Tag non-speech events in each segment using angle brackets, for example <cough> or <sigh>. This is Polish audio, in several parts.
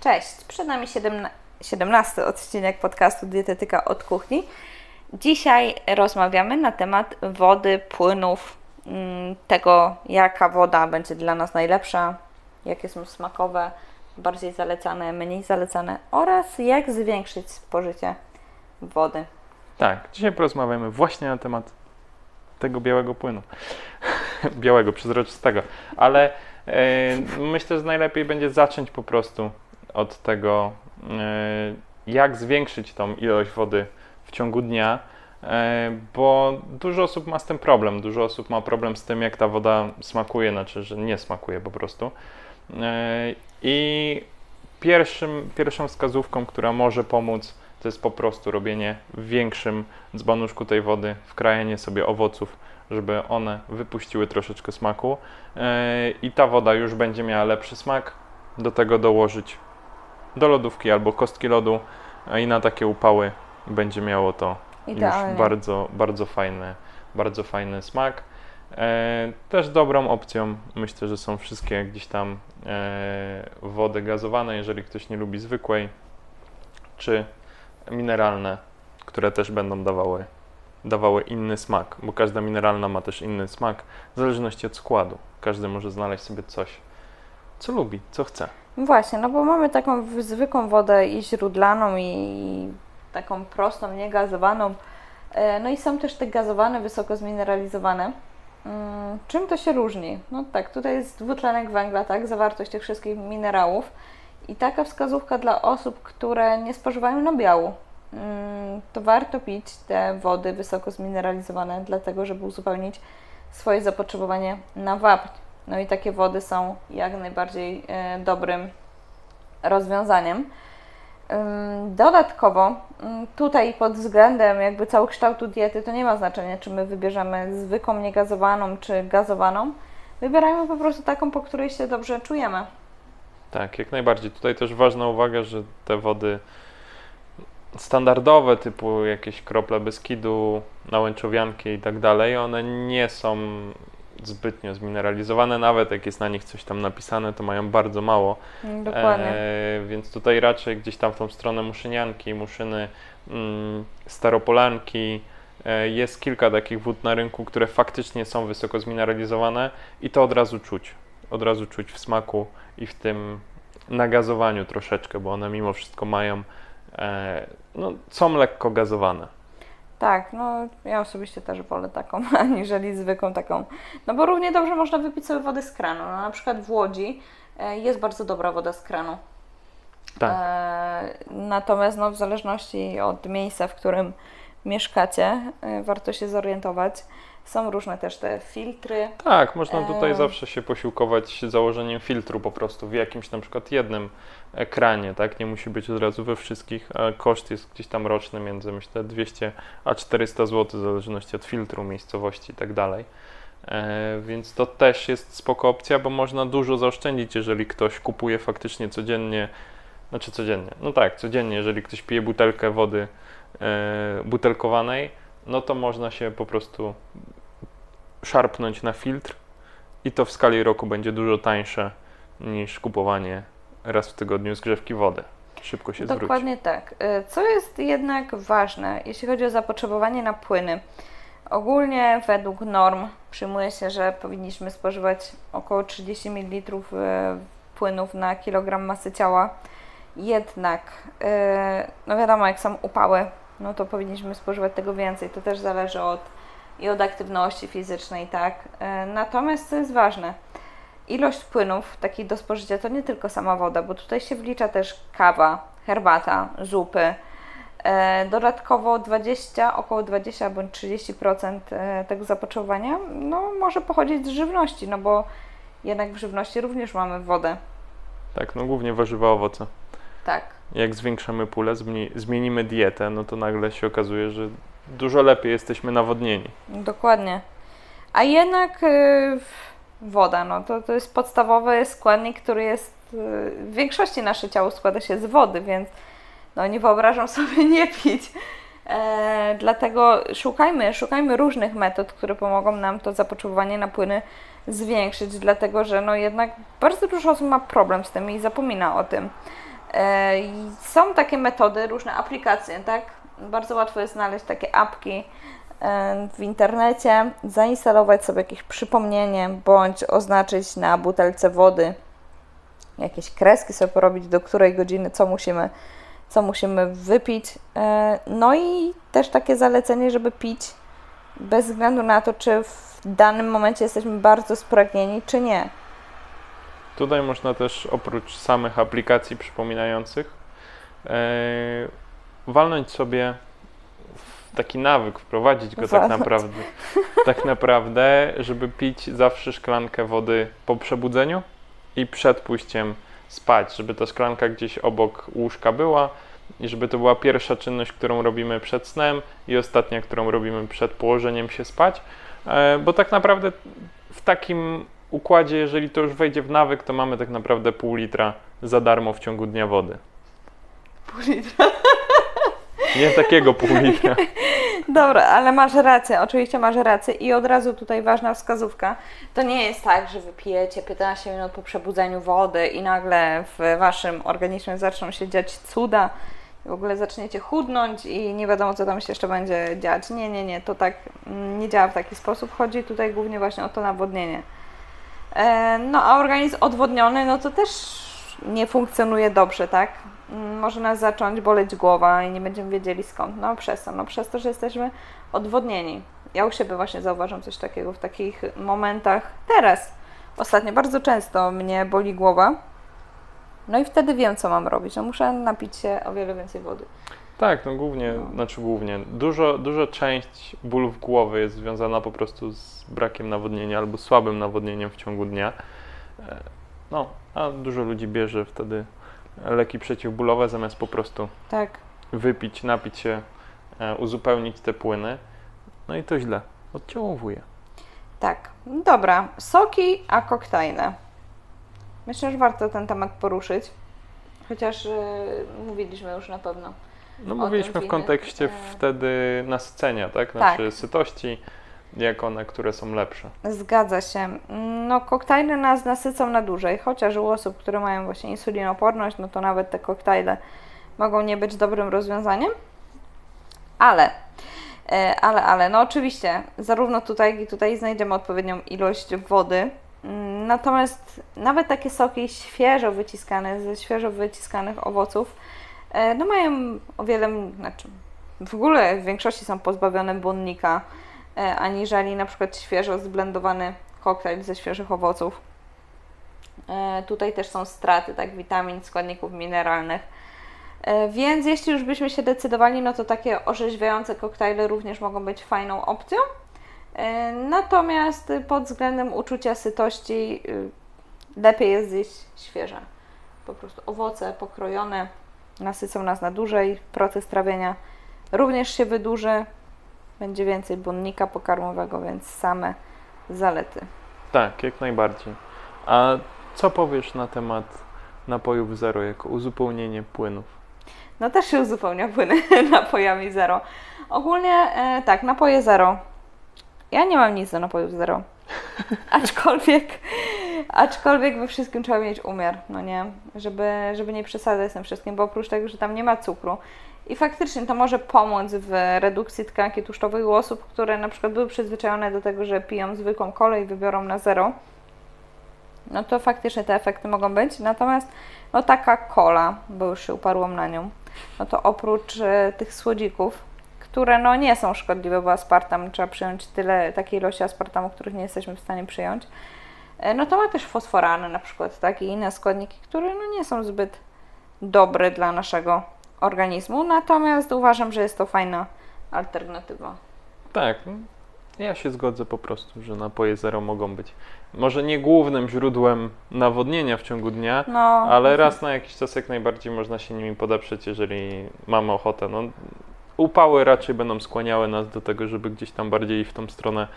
Cześć, przed nami 17 odcinek podcastu Dietetyka od kuchni. Dzisiaj rozmawiamy na temat wody, płynów, mm, tego jaka woda będzie dla nas najlepsza, jakie są smakowe, bardziej zalecane, mniej zalecane oraz jak zwiększyć spożycie wody. Tak, dzisiaj porozmawiamy właśnie na temat tego białego płynu. <laughs> białego, przezroczystego. Ale e, myślę, że najlepiej będzie zacząć po prostu od tego, e, jak zwiększyć tą ilość wody w ciągu dnia, e, bo dużo osób ma z tym problem. Dużo osób ma problem z tym, jak ta woda smakuje, znaczy, że nie smakuje po prostu. I pierwszym, pierwszą wskazówką, która może pomóc, to jest po prostu robienie w większym dzbanuszku tej wody, wkrajanie sobie owoców, żeby one wypuściły troszeczkę smaku e, i ta woda już będzie miała lepszy smak. Do tego dołożyć do lodówki albo kostki lodu i na takie upały będzie miało to Idealnie. już bardzo, bardzo fajny, bardzo fajny smak. E, też dobrą opcją myślę, że są wszystkie gdzieś tam e, wody gazowane, jeżeli ktoś nie lubi zwykłej, czy mineralne, które też będą dawały dawały inny smak, bo każda mineralna ma też inny smak, w zależności od składu. Każdy może znaleźć sobie coś, co lubi, co chce. Właśnie, no bo mamy taką zwykłą wodę i źródlaną, i taką prostą, niegazowaną. E, no i są też te gazowane, wysoko zmineralizowane. Mm, czym to się różni? No tak, tutaj jest dwutlenek węgla, tak, zawartość tych wszystkich minerałów. I taka wskazówka dla osób, które nie spożywają nabiału. Mm, to warto pić te wody wysoko zmineralizowane, dlatego żeby uzupełnić swoje zapotrzebowanie na wapń. No i takie wody są jak najbardziej e, dobrym rozwiązaniem. Dodatkowo tutaj pod względem jakby całokształtu diety to nie ma znaczenia, czy my wybierzemy zwykłą niegazowaną, czy gazowaną. Wybierajmy po prostu taką, po której się dobrze czujemy. Tak, jak najbardziej. Tutaj też ważna uwaga, że te wody standardowe, typu jakieś krople Beskidu, nałęczowianki i tak dalej, one nie są zbytnio zmineralizowane, nawet jak jest na nich coś tam napisane, to mają bardzo mało. Mm, dokładnie. E, więc tutaj raczej gdzieś tam w tą stronę muszynianki, muszyny, mm, staropolanki, e, jest kilka takich wód na rynku, które faktycznie są wysoko zmineralizowane i to od razu czuć. Od razu czuć w smaku i w tym nagazowaniu troszeczkę, bo one mimo wszystko mają E, no, są lekko gazowane. Tak, no ja osobiście też wolę taką, <laughs> aniżeli zwykłą taką. No bo równie dobrze można wypić sobie wodę z kranu. No, na przykład w Łodzi e, jest bardzo dobra woda z kranu. Tak. E, natomiast no, w zależności od miejsca, w którym mieszkacie, e, warto się zorientować. Są różne też te filtry. Tak, można tutaj e... zawsze się posiłkować założeniem filtru po prostu w jakimś na przykład jednym ekranie, tak? Nie musi być od razu we wszystkich. Koszt jest gdzieś tam roczny między myślę 200 a 400 zł w zależności od filtru, miejscowości i tak dalej. E, więc to też jest spoko opcja, bo można dużo zaoszczędzić, jeżeli ktoś kupuje faktycznie codziennie, znaczy codziennie, no tak, codziennie, jeżeli ktoś pije butelkę wody e, butelkowanej, no to można się po prostu szarpnąć na filtr i to w skali roku będzie dużo tańsze niż kupowanie raz w tygodniu zgrzewki wody. Szybko się zwróci. Dokładnie tak. Y, co jest jednak ważne, jeśli chodzi o zapotrzebowanie na płyny? Ogólnie według norm przyjmuje się, że powinniśmy spożywać około 30 ml y, płynów na kilogram masy ciała. Jednak, y, no wiadomo, jak są upały, no to powinniśmy spożywać tego więcej. To też zależy od i od aktywności fizycznej, tak. Natomiast co jest ważne, ilość płynów takich do spożycia to nie tylko sama woda, bo tutaj się wlicza też kawa, herbata, zupy. E, dodatkowo 20, około 20 bądź 30% e, tego zapotrzebowania no, może pochodzić z żywności, no bo jednak w żywności również mamy wodę. Tak, no głównie warzywa, owoce. Tak. Jak zwiększamy pulę, zmienimy dietę, no to nagle się okazuje, że dużo lepiej jesteśmy nawodnieni. Dokładnie. A jednak yy, woda. No to, to jest podstawowy składnik, który jest y, w większości nasze ciało składa się z wody, więc no nie wyobrażam <laughs> sobie nie pić. E, dlatego szukajmy, szukajmy różnych metod, które pomogą nam to zapotrzebowanie na płyny zwiększyć, dlatego że no jednak bardzo dużo osób ma problem z tym i zapomina o tym. E, Są takie metody, różne aplikacje, tak? Bardzo łatwo jest znaleźć takie apki e, w internecie, zainstalować sobie jakieś przypomnienie, bądź oznaczyć na butelce wody jakieś kreski sobie porobić, do której godziny co musimy, co musimy wypić. E, No i też takie zalecenie, żeby pić bez względu na to, czy w danym momencie jesteśmy bardzo spragnieni, czy nie. Tutaj można też oprócz samych aplikacji przypominających e, walnąć sobie taki nawyk, wprowadzić go tak naprawdę, tak naprawdę, żeby pić zawsze szklankę wody po przebudzeniu i przed pójściem spać, żeby ta szklanka gdzieś obok łóżka była i żeby to była pierwsza czynność, którą robimy przed snem i ostatnia, którą robimy przed położeniem się spać, e, bo tak naprawdę w takim układzie, jeżeli to już wejdzie w nawyk, to mamy tak naprawdę pół litra za darmo w ciągu dnia wody. Pół litra. <laughs> Nie takiego pół litra. <laughs> Dobra, ale masz rację, oczywiście masz rację i od razu tutaj ważna wskazówka. To nie jest tak, że wypijecie 15 minut po przebudzeniu wody i nagle w waszym organizmie zaczną się dziać cuda. W ogóle zaczniecie chudnąć i nie wiadomo, co tam się jeszcze będzie dziać. Nie, nie, nie, to tak nie działa w taki sposób. Chodzi tutaj głównie właśnie o to nawodnienie. E, No a organizm odwodniony, no to też nie funkcjonuje dobrze, tak? Mm, Może nas zacząć boleć głowa i nie będziemy wiedzieli skąd. No przez to, no przez to, że jesteśmy odwodnieni. Ja u siebie właśnie zauważam coś takiego w takich momentach teraz. Ostatnio bardzo często mnie boli głowa. No i wtedy wiem, co mam robić. No muszę napić się o wiele więcej wody. Tak, no głównie, No. znaczy głównie, dużo, duża część bólów głowy jest związana po prostu z brakiem nawodnienia albo słabym nawodnieniem w ciągu dnia. E, No, a dużo ludzi bierze wtedy leki przeciwbólowe zamiast po prostu Tak. wypić, napić się, e, uzupełnić te płyny. No i to źle, odciałowuje. Tak. Dobra. Soki, a koktajle. Myślę, że warto ten temat poruszyć. Chociaż yy, mówiliśmy już na pewno. No mówiliśmy w kontekście e, wtedy nasycenia, tak? Znaczy sytości, jak one, które są lepsze. Zgadza się. No, koktajle nas nasycą na dłużej, chociaż u osób, które mają właśnie insulinoporność, no to nawet te koktajle mogą nie być dobrym rozwiązaniem. Ale, e, ale, ale, no oczywiście, zarówno tutaj, jak i tutaj znajdziemy odpowiednią ilość wody. Mm, Natomiast nawet takie soki świeżo wyciskane, ze świeżo wyciskanych owoców, no mają o wiele, znaczy w ogóle w większości są pozbawione błonnika, e, aniżeli na przykład świeżo zblendowany koktajl ze świeżych owoców. E, Tutaj też są straty, tak, witamin, składników mineralnych. E, Więc jeśli już byśmy się decydowali, no to takie orzeźwiające koktajle również mogą być fajną opcją. E, Natomiast pod względem uczucia sytości y, lepiej jest zjeść świeże. Po prostu owoce pokrojone nasycą nas na dłużej, proces trawienia również się wydłuży, będzie więcej błonnika pokarmowego, więc same zalety. Tak, jak najbardziej. A co powiesz na temat napojów zero jako uzupełnienie płynów? No też się uzupełnia płyny <laughs> napojami zero. Ogólnie e, tak, napoje zero. Ja nie mam nic do napojów zero. <laughs> Aczkolwiek, aczkolwiek we wszystkim trzeba mieć umiar, no nie? Żeby, żeby nie przesadzać z tym wszystkim, bo oprócz tego, że tam nie ma cukru. I faktycznie to może pomóc w redukcji tkanki tłuszczowej u osób, które na przykład były przyzwyczajone do tego, że piją zwykłą kolę i wybiorą na zero. No to faktycznie te efekty mogą być. Natomiast no taka kola, bo już się uparłam na nią, no to oprócz e, tych słodzików, które no nie są szkodliwe, bo aspartam trzeba przyjąć tyle, takiej ilości aspartamu, których nie jesteśmy w stanie przyjąć, no to ma też fosforany na przykład, tak, i inne składniki, które no nie są zbyt dobre dla naszego organizmu, natomiast uważam, że jest to fajna alternatywa. Tak, ja się zgodzę po prostu, że napoje zero mogą być może nie głównym źródłem nawodnienia w ciągu dnia, No, ale raz na jakiś czas jak najbardziej można się nimi podeprzeć, jeżeli mamy ochotę. No, upały raczej będą skłaniały nas do tego, żeby gdzieś tam bardziej w tą stronę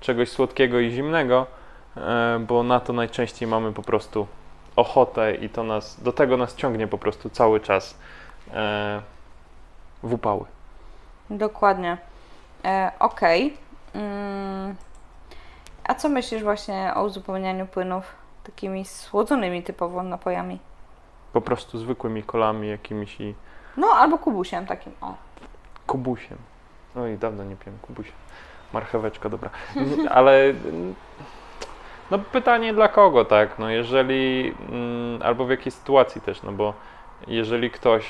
czegoś słodkiego i zimnego, e, bo na to najczęściej mamy po prostu ochotę i to nas, do tego nas ciągnie po prostu cały czas e, w upały. Dokładnie. E, Okej. Mm. A co myślisz właśnie o uzupełnianiu płynów takimi słodzonymi typowo napojami? po prostu zwykłymi kolami jakimiś i No albo kubusiem takim, o. kubusiem. Oj, dawno nie piłem kubusia. Marcheweczka, dobra. <laughs> Ale no pytanie dla kogo, tak? No jeżeli, mm, albo w jakiej sytuacji też, no bo jeżeli ktoś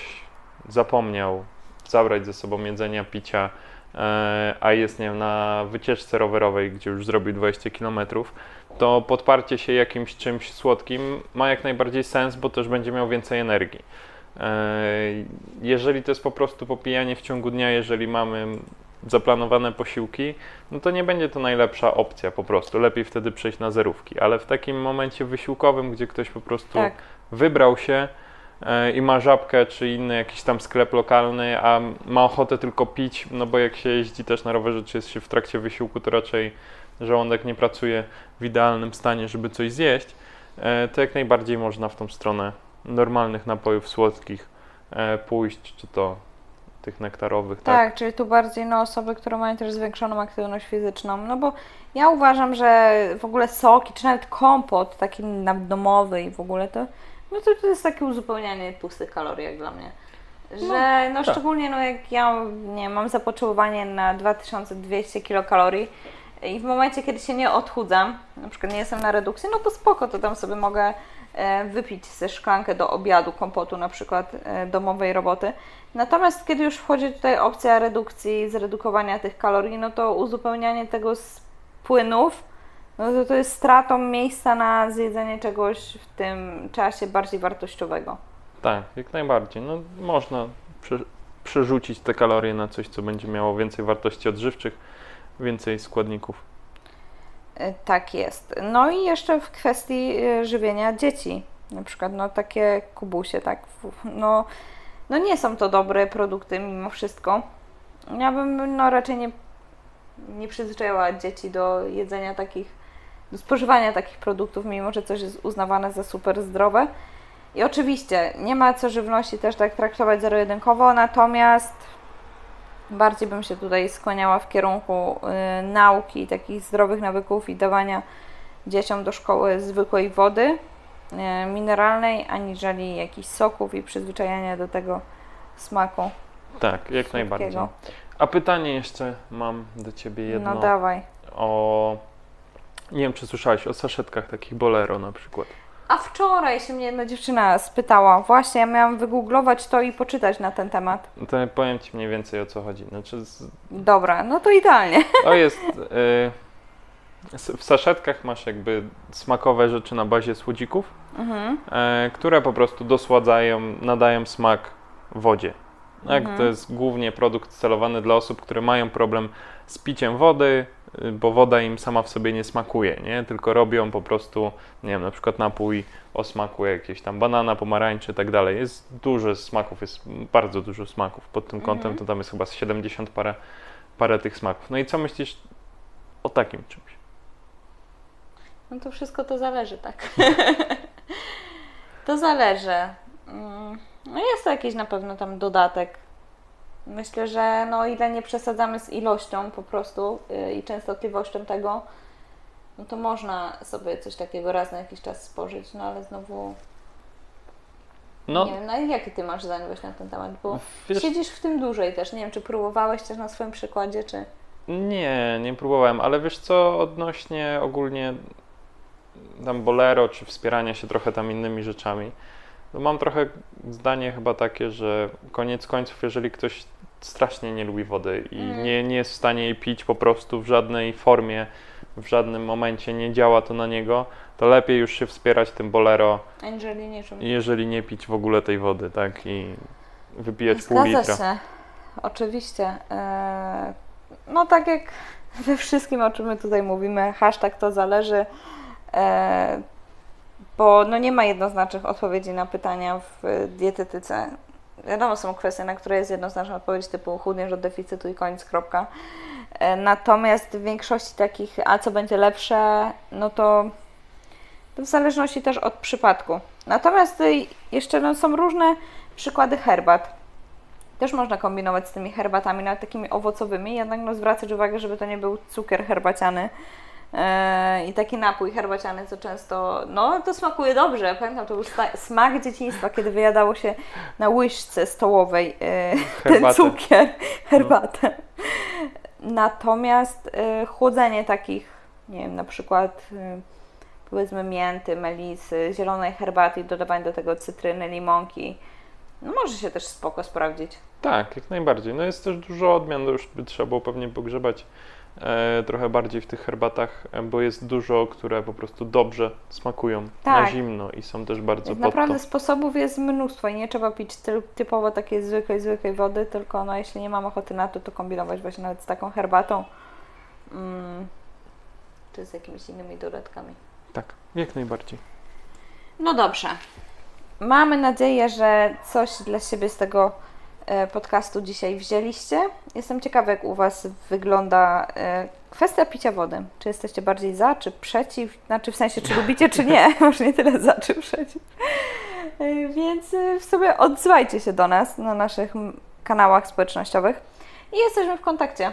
zapomniał zabrać ze sobą jedzenia, picia, e, a jest, nie wiem, na wycieczce rowerowej, gdzie już zrobił 20 km, to podparcie się jakimś czymś słodkim ma jak najbardziej sens, bo też będzie miał więcej energii. E, Jeżeli to jest po prostu popijanie w ciągu dnia, jeżeli mamy zaplanowane posiłki, no to nie będzie to najlepsza opcja po prostu. Lepiej wtedy przejść na zerówki, ale w takim momencie wysiłkowym, gdzie ktoś po prostu Tak. wybrał się e, i ma żabkę czy inny jakiś tam sklep lokalny, a ma ochotę tylko pić, no bo jak się jeździ też na rowerze, czy jest się w trakcie wysiłku, to raczej żołądek nie pracuje w idealnym stanie, żeby coś zjeść, e, to jak najbardziej można w tą stronę normalnych napojów słodkich e, pójść, czy to tych nektarowych, tak? Tak, czyli tu bardziej no, osoby, które mają też zwiększoną aktywność fizyczną. No bo ja uważam, że w ogóle soki, czy nawet kompot taki domowy i w ogóle to, no to, to jest takie uzupełnianie pustych kalorii jak dla mnie. Że no, tak. szczególnie no, jak ja nie mam zapotrzebowanie na 2200 kilokalorii i w momencie, kiedy się nie odchudzam, na przykład nie jestem na redukcji, no to spoko, to tam sobie mogę e, wypić ze szklankę do obiadu kompotu na przykład e, domowej roboty. Natomiast kiedy już wchodzi tutaj opcja redukcji, zredukowania tych kalorii, no to uzupełnianie tego z płynów, no to to jest stratą miejsca na zjedzenie czegoś w tym czasie bardziej wartościowego. Tak, jak najbardziej. No, można prze, przerzucić te kalorie na coś, co będzie miało więcej wartości odżywczych, więcej składników. E, Tak jest. No i jeszcze w kwestii e, żywienia dzieci, na przykład no takie kubusie, tak, no, no nie są to dobre produkty mimo wszystko. Ja bym no raczej nie, nie przyzwyczaiła dzieci do jedzenia takich, do spożywania takich produktów, mimo że coś jest uznawane za super zdrowe. I oczywiście nie ma co żywności też tak traktować zero-jedynkowo, natomiast bardziej bym się tutaj skłaniała w kierunku y, nauki takich zdrowych nawyków i dawania dzieciom do szkoły zwykłej wody mineralnej, aniżeli jakichś soków i przyzwyczajania do tego smaku. Tak, jak najbardziej. słodkiego. A pytanie jeszcze mam do Ciebie jedno No dawaj. o... Nie wiem, czy słyszałeś o saszetkach takich Bolero na przykład. A wczoraj się mnie jedna dziewczyna spytała, właśnie ja miałam wygooglować to i poczytać na ten temat. No To powiem Ci mniej więcej o co chodzi. Znaczy, z- Dobra, no to idealnie. to jest... y, w saszetkach masz jakby smakowe rzeczy na bazie słodzików, Mhm. e, które po prostu dosładzają, nadają smak wodzie. Tak, Mhm. To jest głównie produkt celowany dla osób, które mają problem z piciem wody, y, bo woda im sama w sobie nie smakuje, nie? Tylko robią po prostu, nie wiem, na przykład napój o smaku jakieś tam banana, pomarańczy i tak dalej. Jest dużo smaków, jest bardzo dużo smaków. Pod tym kątem Mhm. to tam jest chyba z 70 parę, parę tych smaków. No i co myślisz o takim czymś? No to wszystko to zależy, tak. <laughs> to zależy. Mm, No jest to jakiś na pewno tam dodatek. Myślę, że no ile nie przesadzamy z ilością po prostu yy, i częstotliwością tego, no to można sobie coś takiego raz na jakiś czas spożyć, no ale znowu No, nie wiem, no i jakie Ty masz zdanie właśnie na ten temat, bo wiesz, siedzisz w tym dłużej też, nie wiem, czy próbowałeś też na swoim przykładzie, czy... Nie, nie próbowałem, ale wiesz co, odnośnie ogólnie tam bolero, czy wspierania się trochę tam innymi rzeczami, to mam trochę zdanie chyba takie, że koniec końców, jeżeli ktoś strasznie nie lubi wody i Mhm. nie, nie jest w stanie jej pić po prostu w żadnej formie, w żadnym momencie nie działa to na niego, to lepiej już się wspierać tym bolero, Angeli niczym. jeżeli nie pić w ogóle tej wody, tak, i wypijać pół Zgadza litra. się, oczywiście. Eee, No tak jak we wszystkim, o czym my tutaj mówimy, hashtag to zależy, bo no nie ma jednoznacznych odpowiedzi na pytania w dietetyce. Wiadomo, są kwestie, na które jest jednoznaczna odpowiedź typu chudniesz od deficytu i koniec, kropka. E, Natomiast w większości takich, a co będzie lepsze, no to to w zależności też od przypadku. Natomiast y, jeszcze no, są różne przykłady herbat. Też można kombinować z tymi herbatami, nawet takimi owocowymi, jednak no, zwracać uwagę, żeby to nie był cukier herbaciany, E, I taki napój herbaciany, co często, no to smakuje dobrze. Pamiętam, to był smak dzieciństwa, kiedy wyjadało się na łyżce stołowej e, ten cukier, herbatę. Natomiast e, chłodzenie takich, nie wiem, na przykład e, powiedzmy mięty, melisy, zielonej herbaty i dodawanie do tego cytryny, limonki, no może się też spoko sprawdzić. Tak, jak najbardziej. No jest też dużo odmian, no już by trzeba było pewnie pogrzebać e, trochę bardziej w tych herbatach, e, bo jest dużo, które po prostu dobrze smakują na Tak. zimno i są też bardzo Tak pod naprawdę to. sposobów jest mnóstwo i nie trzeba pić typowo takiej zwykłej, zwykłej wody, tylko no, jeśli nie mam ochoty na to, to kombinować właśnie nawet z taką herbatą mm, czy z jakimiś innymi dodatkami. Tak, jak najbardziej. No dobrze. Mamy nadzieję, że coś dla siebie z tego e, podcastu dzisiaj wzięliście. Jestem ciekawa, jak u Was wygląda e, kwestia picia wody. Czy jesteście bardziej za, czy przeciw? Znaczy w sensie, czy lubicie, czy nie. <laughs> Może nie tyle za, czy przeciw. E, Więc e, w sobie odzywajcie się do nas na naszych kanałach społecznościowych i jesteśmy w kontakcie.